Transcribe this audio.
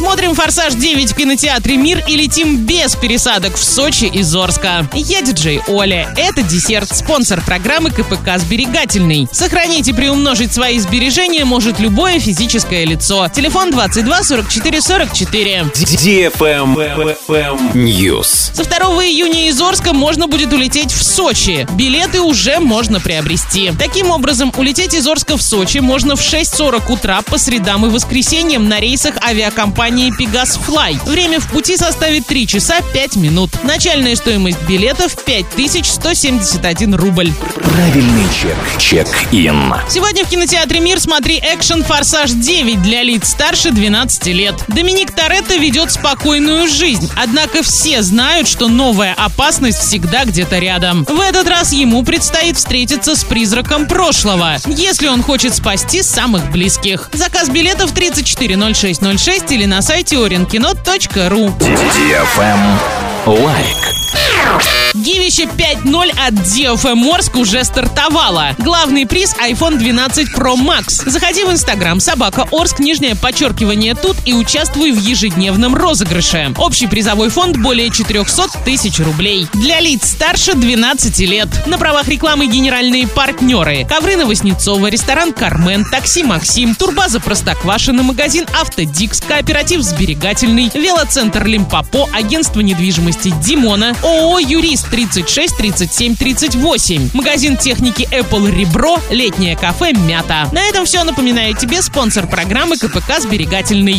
Смотрим «Форсаж 9» в кинотеатре «Мир» и летим без пересадок в Сочи из Орска. Я диджей Оля. Это десерт, спонсор программы КПК «Сберегательный». Сохранить и приумножить свои сбережения может любое физическое лицо. Телефон 22 44 44. News. Со 2 июня из Орска можно будет улететь в Сочи. Билеты уже можно приобрести. Таким образом, улететь из Орска в Сочи можно в 6.40 утра по средам и воскресеньям на рейсах авиакомпании Pegas Fly. Время в пути составит 3 часа 5 минут. Начальная стоимость билетов 5171 рубль. Правильный чек. Чек-ин. Сегодня в кинотеатре «Мир» смотри экшен «Форсаж 9» для лиц старше 12 лет. Доминик Торетто ведет спокойную жизнь, однако все знают, что новая опасность всегда где-то рядом. В этот раз ему предстоит встретиться с призраком прошлого, если он хочет спасти самых близких. Заказ билетов 340606 или на сайте orinkino.ru. Лайк. Гивище 5.0 от DFM Орск уже стартовало. Главный приз iPhone 12 Pro Max. Заходи в Инстаграм собака Орск, нижнее подчеркивание тут и участвуй в ежедневном розыгрыше. Общий призовой фонд более 400 тысяч рублей. Для лиц старше 12 лет. На правах рекламы генеральные партнеры. Ковры Новоснецова, ресторан Кармен, такси Максим, турбаза Простоквашино, магазин Автодикс, кооператив Сберегательный, велоцентр Лимпопо, агентство недвижимости Димона, ООО «Юрист» 36 37 38, магазин техники Apple Ребро, летнее кафе Мята. На этом все. Напоминаю тебе спонсор программы КПК «Сберегательный».